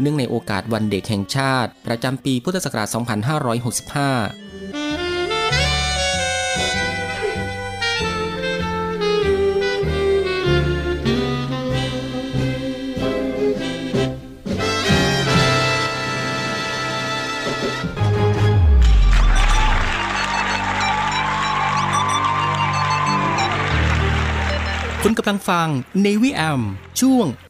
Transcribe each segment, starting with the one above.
เนื่องในโอกาสวันเด็กแห่งชาติ ประจำปีพุทธศักราช 2565คุณกำลังฟังในวิแอมช่วง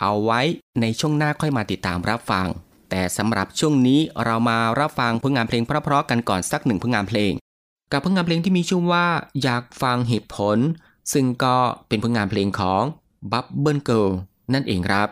เอาไว้ในช่วงหน้าค่อยมาติดตามรับฟัง แต่สำหรับช่วงนี้เรามารับฟังผลงานเพลงเพราะๆกันก่อนสักหนึ่งผลงานเพลง กับผลงานเพลงที่มีชื่อว่าอยากฟังเหตุผล ซึ่งก็เป็นผลงานเพลงของ Bubble Girl นั่นเองครับ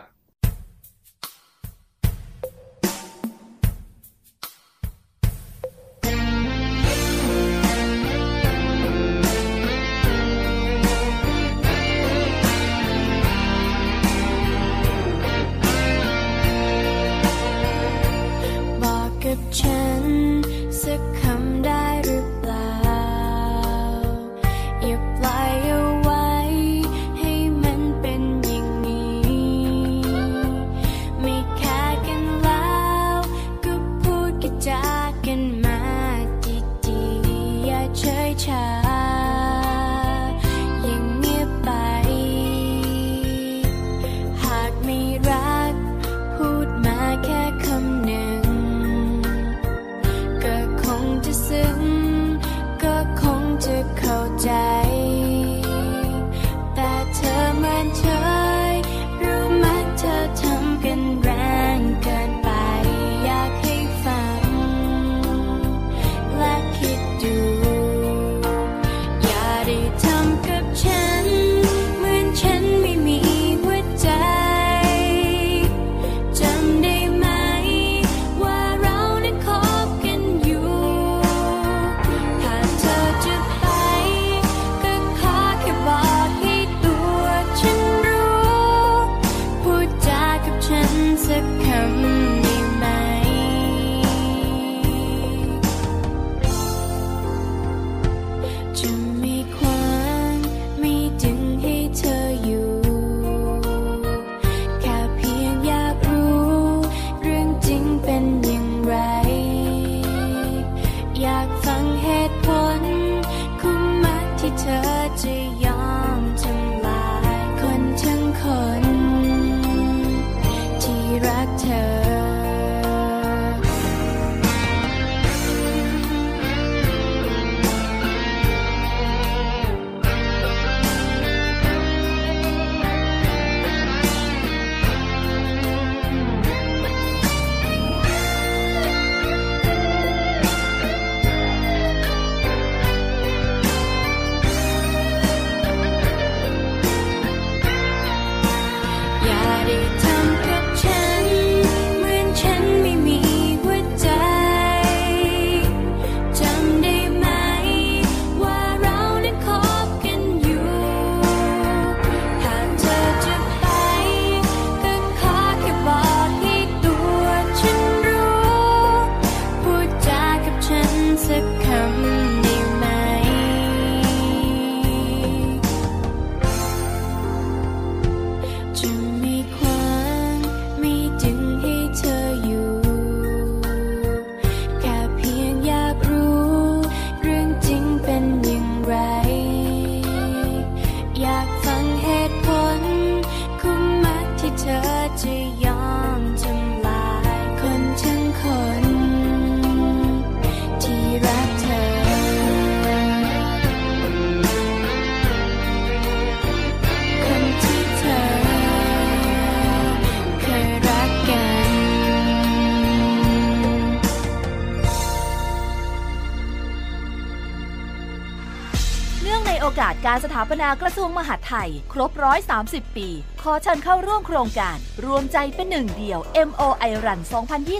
การสถาปนากระทรวงมหาดไทย ครบร้อย30 ปี ขอเชิญเข้าร่วมโครงการ รวมใจเป็นหนึ่งเดียว MOI Run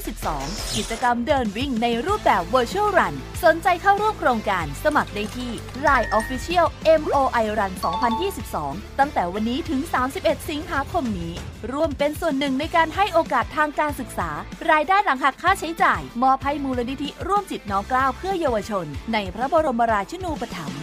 2022 กิจกรรมเดินวิ่งในรูปแบบ Virtual Run สนใจเข้าร่วมโครงการสมัครได้ที่ Line Official MOI Run 2022 ตั้งแต่วันนี้ถึง 31 สิงหาคมนี้ ร่วมเป็นส่วนหนึ่งในการให้โอกาสทางการศึกษา รายได้หลังหักค่าใช้จ่าย มอบให้มูลนิธิร่วมจิตน้อมเกล้าเพื่อเยาวชน ในพระบรมราชินูปถัมภ์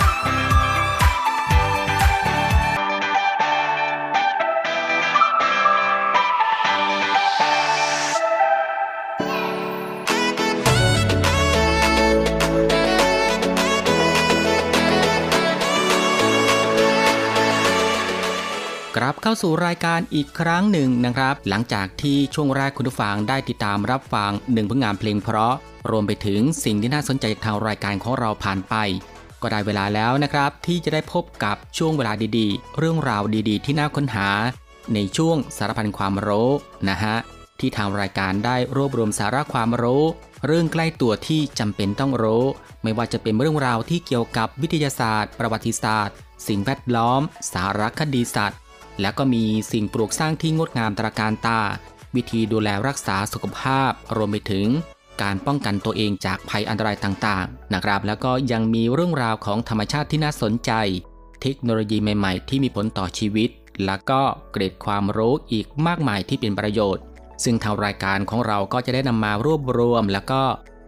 เข้าสู่รายการอีกครั้งหนึ่งนะครับ หลังจากที่ช่วงแรกคุณผู้ฟังได้ติดตามรับฟังหนึ่งผลงานเพลงเพราะ รวมไปถึงสิ่งที่น่าสนใจจากทางรายการของเราผ่านไป ก็ได้เวลาแล้วนะครับ ที่จะได้พบกับช่วงเวลาดีๆ เรื่องราวดีๆ ที่น่าค้นหา ในช่วงสารพันความรู้นะฮะที่ทางรายการได้รวบรวมสาระความรู้ เรื่องใกล้ตัวที่จำเป็นต้องรู้ ไม่ว่าจะเป็นเรื่องราวที่เกี่ยวกับวิทยาศาสตร์ ประวัติศาสตร์ สิ่งแวดล้อม สารคดีสัตว์ แล้วก็มีสิ่งปลูกสร้างที่งดงามตระการตา วิธีดูแลรักษาสุขภาพ รวมไปถึงการป้องกันตัวเองจากภัยอันตรายต่างๆ นะครับ แล้วก็ยังมีเรื่องราวของธรรมชาติที่น่าสนใจ เทคโนโลยีใหม่ๆ ที่มีผลต่อชีวิต แล้วก็เกร็ดความรู้อีกมากมายที่เป็นประโยชน์ ซึ่งทางรายการของเราก็จะได้นำมารวบรวม แล้วก็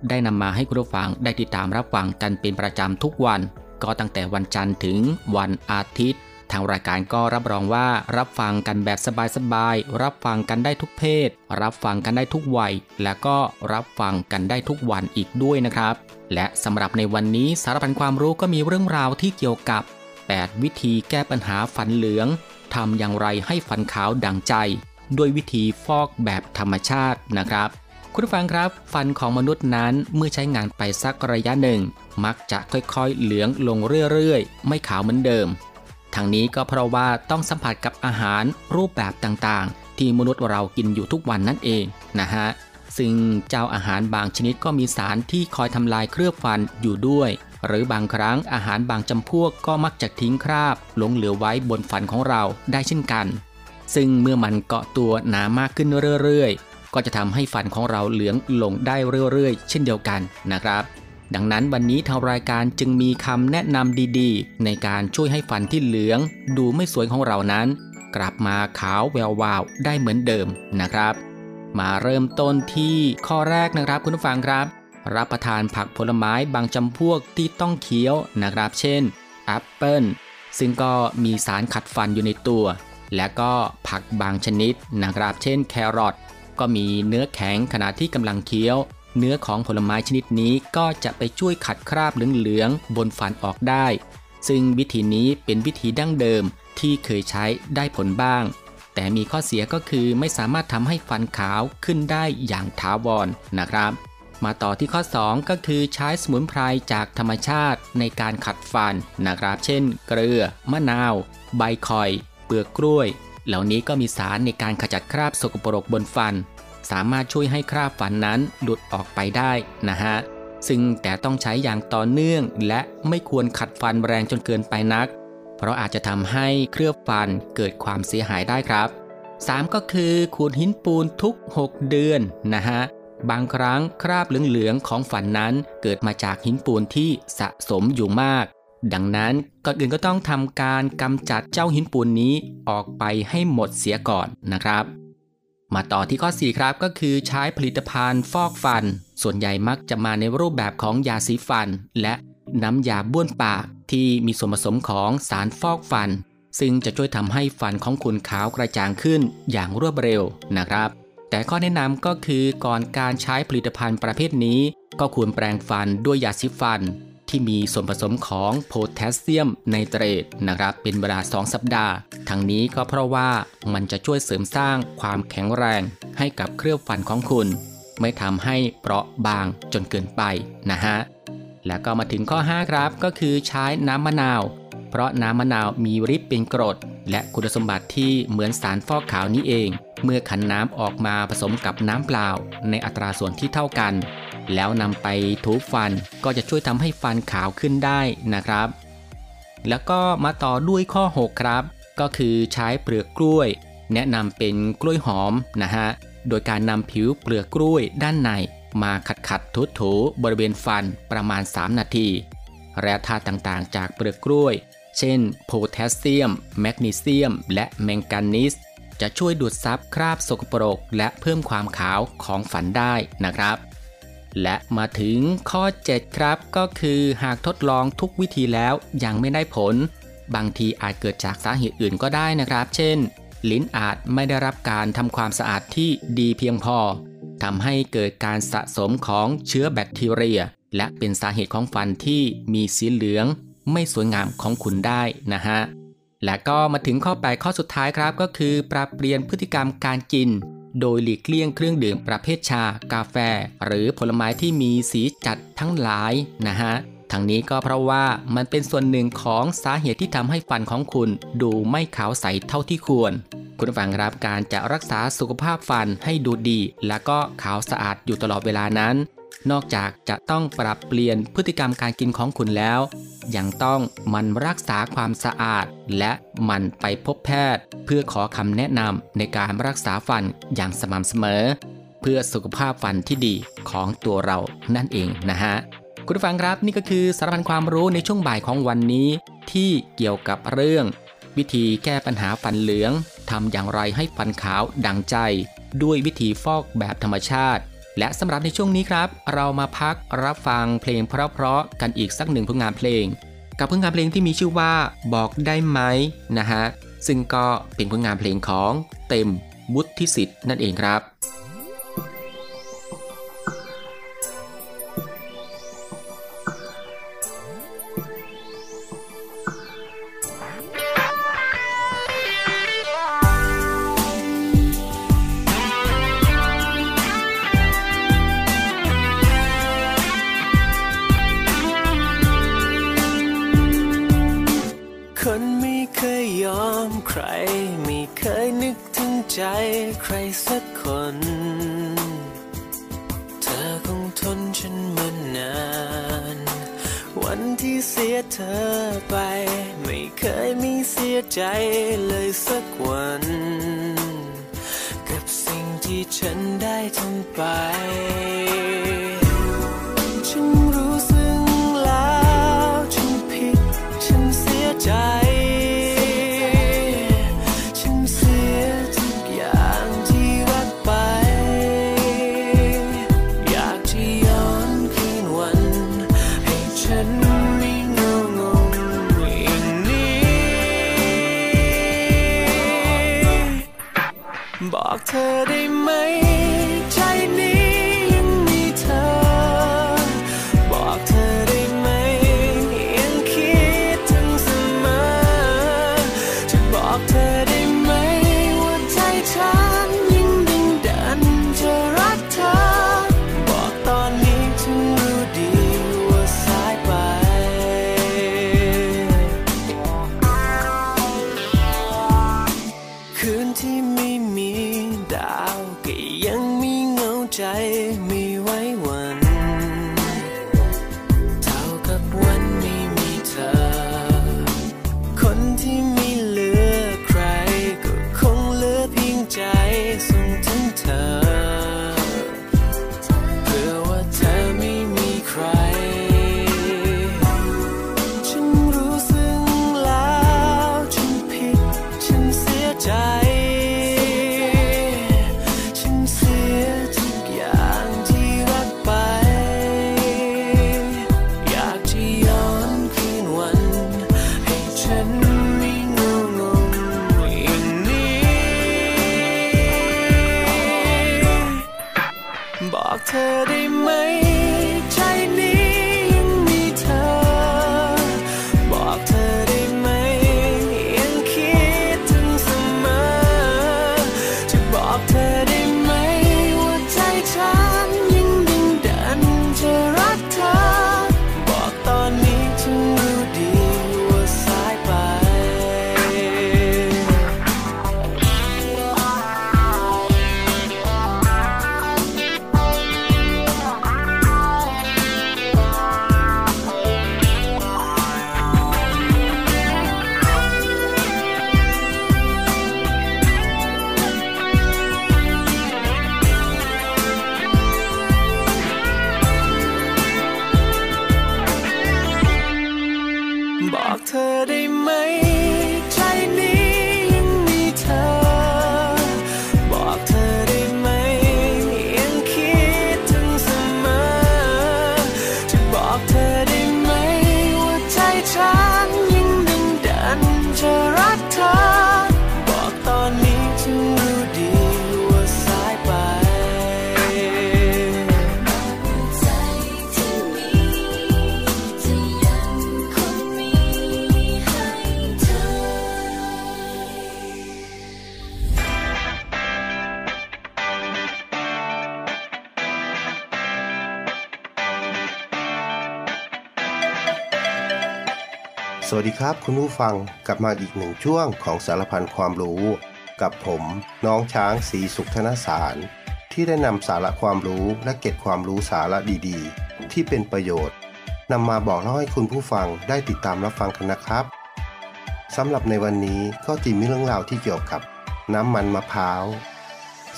ได้นำมาให้คุณผู้ฟังได้ติดตามรับฟังกันเป็นประจำทุกวัน ก็ตั้งแต่วันจันทร์ถึงวันอาทิตย์ ทางรายการก็รับรองว่ารับฟังกันแบบสบายๆ รับฟังกันได้ทุกเพศ รับฟังกันได้ทุกวัย และก็รับฟังกันได้ทุกวันอีกด้วยนะครับ และสำหรับในวันนี้สารพันความรู้ก็มีเรื่องราวที่เกี่ยวกับ 8 วิธีแก้ปัญหาฟันเหลืองทำอย่างไรให้ฟันขาวดังใจ ด้วยวิธีฟอกแบบธรรมชาตินะครับ คุณฟังครับ ฟันของมนุษย์นั้นเมื่อใช้งานไปสักระยะหนึ่ง มักจะค่อยๆ เหลืองลงเรื่อยๆ ไม่ขาวเหมือนเดิม ทางนี้ก็เพราะว่าต้องสัมผัสกับอาหารรูปแบบต่างๆ ที่มนุษย์เรากินอยู่ทุกวันนั่นเองนะฮะซึ่งเจ้าอาหารบางชนิดก็มีสารที่คอยทำลายเคลือบฟันอยู่ด้วย หรือบางครั้งอาหารบางจำพวกก็มักจะทิ้งคราบหลงเหลือไว้บนฟันของเราได้เช่นกัน ซึ่งเมื่อมันเกาะตัวหนามากขึ้นเรื่อยๆ ก็จะทำให้ฟันของเราเหลืองลงได้เรื่อยๆ เช่นเดียวกันนะครับ ดังนั้นวันนี้ทางรายการจึงมีคำแนะนำดีๆ ในการช่วยให้ฟันที่เหลือง ดูไม่สวยของเรานั้น กลับมาขาวแวววาวได้เหมือนเดิมนะครับ มาเริ่มต้นที่ข้อแรกนะครับคุณผู้ฟังครับ รับประทานผักผลไม้บางจำพวกที่ต้องเคี้ยวนะครับ เช่นแอปเปิลซึ่งก็มีสารขัดฟันอยู่ในตัว และก็ผักบางชนิดนะครับ เช่นแครอทก็มีเนื้อแข็งขณะที่กำลังเคี้ยว เนื้อของผลไม้ชนิดนี้ก็จะไปช่วยขัดคราบเหลืองๆบนฟันออกได้ ซึ่งวิธีนี้เป็นวิธีดั้งเดิมที่เคยใช้ได้ผลบ้าง แต่มีข้อเสียก็คือไม่สามารถทำให้ฟันขาวขึ้นได้อย่างถาวรนะครับ มาต่อที่ข้อ 2 ก็คือใช้สมุนไพรจากธรรมชาติในการขัดฟันนะครับ เช่น เกลือ มะนาว ใบคอย เปลือกกล้วย เหล่านี้ก็มีสารในการขจัดคราบสกปรกบนฟัน สามารถช่วยให้คราบฟันนั้นหลุดออกไปได้นะฮะ ซึ่งแต่ต้องใช้อย่างต่อเนื่องและไม่ควรขัดฟันแรงจนเกินไปนัก เพราะอาจจะทำให้เคลือบฟันเกิดความเสียหายได้ครับ 3 ก็คือขูดหินปูนทุก 6 เดือนนะฮะบางครั้งคราบเหลืองๆของฝันนั้นเกิดมาจากหินปูนที่สะสมอยู่มาก ดังนั้นก่อนอื่นก็ต้องทำการกำจัดเจ้าหินปูนนี้ออกไปให้หมดเสียก่อนนะครับ มาต่อที่ข้อ 4 ครับก็คือใช้ผลิตภัณฑ์ฟอกฟัน ส่วนใหญ่มักจะมาในรูปแบบของยาสีฟัน และน้ำยาบ้วนปากที่มีส่วนผสมของสารฟอกฟัน ซึ่งจะช่วยทำให้ฟันของคุณขาวกระจ่างขึ้นอย่างรวดเร็วนะครับ แต่ข้อแนะนำก็คือก่อนการใช้ผลิตภัณฑ์ประเภทนี้ ก็ควรแปรงฟันด้วยยาสีฟัน ที่มีส่วนผสมของโพแทสเซียมไนเตรตนะครับเป็นเวลา 2 สัปดาห์ ทั้งนี้ก็เพราะว่ามันจะช่วยเสริมสร้างความแข็งแรงให้กับเครื่องฟันของคุณ ไม่ทำให้เปราะบางจนเกินไปนะฮะแล้วก็มาถึงข้อ 5 ครับก็คือใช้น้ำมะนาว เพราะน้ำมะนาวมีฤทธิ์เป็นกรด และคุณสมบัติที่เหมือนสารฟอกขาวนี้เอง เมื่อขันน้ำออกมาผสมกับน้ำเปล่า ในอัตราส่วนที่เท่ากัน แล้วนำไปถูฟันก็จะช่วยทำให้ฟันขาวขึ้นได้นะครับ แล้วก็มาต่อด้วยข้อ 6 ครับ ก็คือใช้เปลือกกล้วย แนะนำเป็นกล้วยหอมนะฮะ โดยการนำผิวเปลือกกล้วยด้านใน มาขัดขัดถูถูบริเวณฟันประมาณ 3 นาทีแร่ธาตุต่างๆ จากเปลือกกล้วย เช่น โพแทสเซียม แมกนีเซียม และแมงกานีสจะช่วยดูดซับคราบสกปรก และเพิ่มความขาวของฝันได้นะครับ และมาถึงข้อ 7 ครับ ก็คือหากทดลองทุกวิธีแล้วยังไม่ได้ผล บางทีอาจเกิดจากสาเหตุอื่นก็ได้นะครับ เช่น ลิ้นอาจไม่ได้รับการทำความสะอาดที่ดีเพียงพอทำให้เกิดการสะสมของเชื้อแบคทีเรีย และเป็นสาเหตุของฟันที่มีสีเหลือง ไม่สวยงามของคุณได้นะฮะและก็มาถึงข้อ 8 ข้อสุดท้ายครับก็คือ ปรับเปลี่ยนพฤติกรรมการกิน โดยหลีกเลี่ยงเครื่องดื่มประเภทชา กาแฟ หรือผลไม้ที่มีสีจัดทั้งหลายนะฮะทั้งนี้ก็เพราะว่ามันเป็นส่วนหนึ่งของสาเหตุที่ทำให้ฟันของคุณ ดูไม่ขาวใสเท่าที่ควร คุณฟังครับการจะรักษาสุขภาพฟันให้ดูดี และก็ขาวสะอาดอยู่ตลอดเวลานั้น นอกจากจะต้องปรับเปลี่ยนพฤติกรรมการกินของคุณแล้ว ยังต้องมันรักษาความสะอาด และมันไปพบแพทย์ เพื่อขอคำแนะนำในการรักษาฟันอย่างสม่ำเสมอ เพื่อสุขภาพฟันที่ดีของตัวเรานั่นเองนะฮะคุณผู้ฟังครับนี่ก็คือสารพันความรู้ในช่วงบ่ายของวันนี้ ที่เกี่ยวกับเรื่อง วิธีแก้ปัญหาฟันเหลืองทำอย่างไรให้ฟันขาวดังใจ ด้วยวิธีฟอกแบบธรรมชาติ และสำหรับในช่วงนี้ครับ เรามาพักรับฟังเพลงเพราะๆกันอีกสักหนึ่งผลงานเพลง กับผลงานเพลงที่มีชื่อว่าบอกได้ไหมนะฮะ ซึ่งก็เป็นผลงานเพลงของเต็มบุตรทิสิทธิ์นั่นเองครับ ใจใครสักคน เธอคงทนฉันมานาน วันที่เสียเธอไป ไม่เคยมีเสียใจเลยสักวัน กับสิ่งที่ฉันได้ทำไป บอกเธอได้ไหมใจนี้ สวัสดีครับคุณผู้ฟังกลับมาอีกหนึ่งช่วงของสารพันความรู้ กับผมน้องช้างสีสุขธนสาร ที่ได้นำสาระความรู้และเก็บความรู้สาระดีๆ ที่เป็นประโยชน์นำมาบอกเล่าให้คุณผู้ฟังได้ติดตามรับฟังกันนะครับสำหรับในวันนี้ก็จะมีเรื่องราวที่เกี่ยวกับ น้ำมันมะพร้าว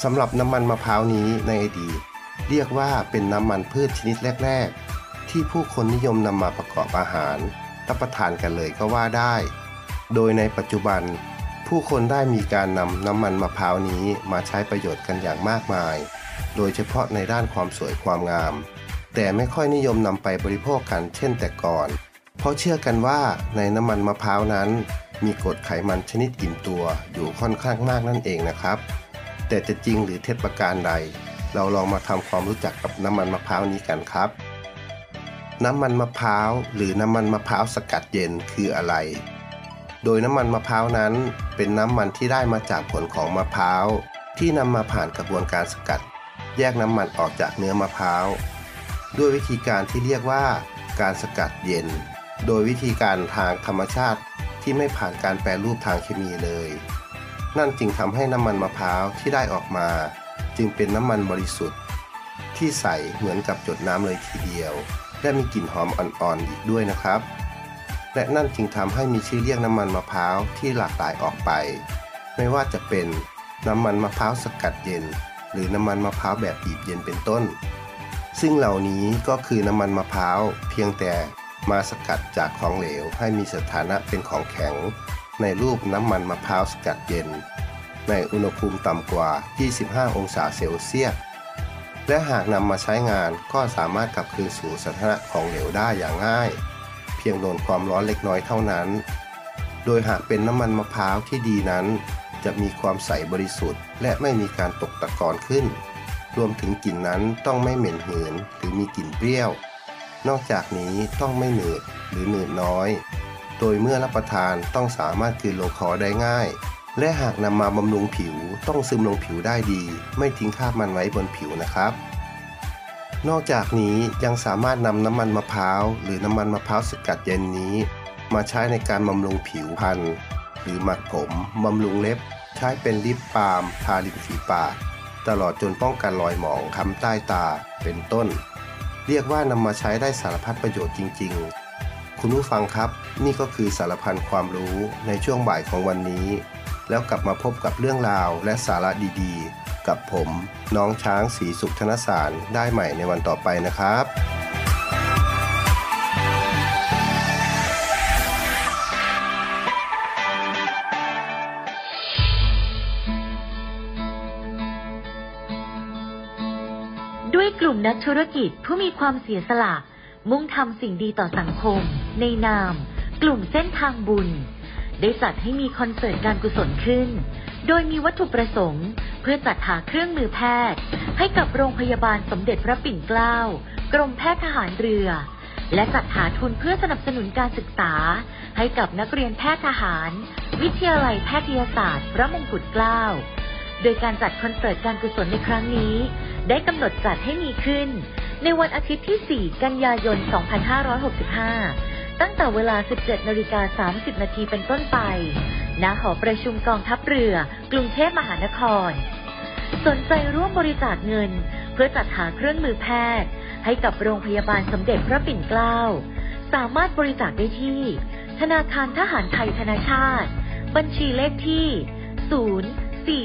สำหรับน้ำมันมะพร้าวนี้ในอดีตเรียกว่าเป็นน้ำมันพืชชนิดแรก ๆ ที่ผู้คนนิยมนำมาประกอบอาหาร รับประทานกันเลยก็ว่าได้ โดยในปัจจุบัน ผู้คนได้มีการนำน้ำมันมะพร้าวนี้มาใช้ประโยชน์กันอย่างมากมาย โดยเฉพาะในด้านความสวยความงาม แต่ไม่ค่อยนิยมนำไปบริโภคกันเช่นแต่ก่อน เพราะเชื่อกันว่าในน้ำมันมะพร้าวนั้น มีกรดไขมันชนิดอิ่มตัวอยู่ค่อนข้างมากนั่นเองนะครับ แต่จะจริงหรือเท็จประการใด เราลองมาทำความรู้จักกับน้ำมันมะพร้าวนี้กันครับ น้ำมันมะพร้าวหรือน้ำมันมะพร้าวสกัดเย็นคืออะไร โดยน้ำมันมะพร้าวนั้นเป็นน้ำมันที่ได้มาจากผลของมะพร้าวที่นำมาผ่านกระบวนการสกัด แยกน้ำมันออกจากเนื้อมะพร้าวด้วยวิธีการที่เรียกว่า การสกัดเย็น โดยวิธีการทางธรรมชาติที่ไม่ผ่านการแปรรูปทางเคมีเลย นั่นจึงทำให้น้ำมันมะพร้าวที่ได้ออกมา จึงเป็นน้ำมันบริสุทธิ์ ที่ใสเหมือนกับหยดน้ำเลยทีเดียว และมีกลิ่นหอมอ่อนๆอีกด้วยนะครับ และนั่นจึงทำให้มีชื่อเรียกน้ำมันมะพร้าวที่หลากหลายออกไป ไม่ว่าจะเป็นน้ำมันมะพร้าวสกัดเย็น หรือน้ำมันมะพร้าวแบบบีบเย็นเป็นต้น ซึ่งเหล่านี้ก็คือน้ำมันมะพร้าวเพียงแต่มาสกัดจากของเหลวให้มีสถานะเป็นของแข็ง ในรูปน้ำมันมะพร้าวสกัดเย็น ในอุณหภูมิต่ำกว่า 25 องศาเซลเซียส และหากนำมาใช้งานก็สามารถกลับคืนสู่สถานะของเหลวได้อย่างง่าย เพียงโดนความร้อนเล็กน้อยเท่านั้น โดยหากเป็นน้ำมันมะพร้าวที่ดีนั้น จะมีความใสบริสุทธิ์ และไม่มีการตกตะกอนขึ้น รวมถึงกลิ่นนั้นต้องไม่เหม็นหืนหรือมีกลิ่นเปรี้ยว นอกจากนี้ต้องไม่หนืดหรือหนืดน้อย โดยเมื่อรับประทานต้องสามารถกลืนโลคอได้ง่าย และหากนำมาบำรุงผิวต้องซึมลงผิวได้ดี ไม่ทิ้งคราบมันไว้บนผิวนะครับ นอกจากนี้ยังสามารถนำน้ำมันมะพร้าวหรือน้ำมันมะพร้าวสกัดเย็นนี้ มาใช้ในการบำรุงผิวพรรณหรือหมักผมบำรุงเล็บ ใช้เป็นลิปบาล์มทาริมฝีปากตลอดจนป้องกันรอยหมองค้ำใต้ตาเป็นต้น เรียกว่านำมาใช้ได้สารพัดประโยชน์จริง ๆ คุณผู้ฟังครับ นี่ก็คือสารพันความรู้ในช่วงบ่ายของวันนี้ แล้วกลับมาพบกับเรื่องราวและสาระดีๆ กับผมน้องช้างสีสุขธนสารได้ใหม่ในวันต่อไปนะครับด้วยกลุ่มนักธุรกิจผู้มีความเสียสละ มุ่งทำสิ่งดีต่อสังคม ในนาม กลุ่มเส้นทางบุญ ได้จัดให้มีคอนเสิร์ตการกุศลขึ้น โดยมีวัตถุประสงค์ เพื่อจัดหาเครื่องมือแพทย์ ให้กับโรงพยาบาลสมเด็จพระปิ่นเกล้า กรมแพทย์ทหารเรือ และจัดหาทุนเพื่อสนับสนุนการศึกษา ให้กับนักเรียนแพทย์ทหาร วิทยาลัยแพทยศาสตร์ พระมงกุฎเกล้า โดยการจัดคอนเสิร์ตการกุศลในครั้งนี้ ได้กำหนดจัดให้มีขึ้น ในวันอาทิตย์ที่ 4 กันยายน 2565 ตั้งแต่เวลา 17 นาฬิกา 30 นาทีเป็นต้นไป ณ หอประชุมกองทัพเรือ กรุงเทพมหานคร สนใจร่วมบริจาคเงิน เพื่อจัดหาเครื่องมือแพทย์ ให้กับโรงพยาบาลสมเด็จพระปิ่นเกล้า สามารถบริจาคได้ที่ ธนาคารทหารไทยธนาชาติ บัญชีเลขที่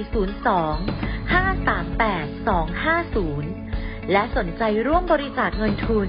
0402 538 250 และสนใจร่วมบริจาคเงินทุน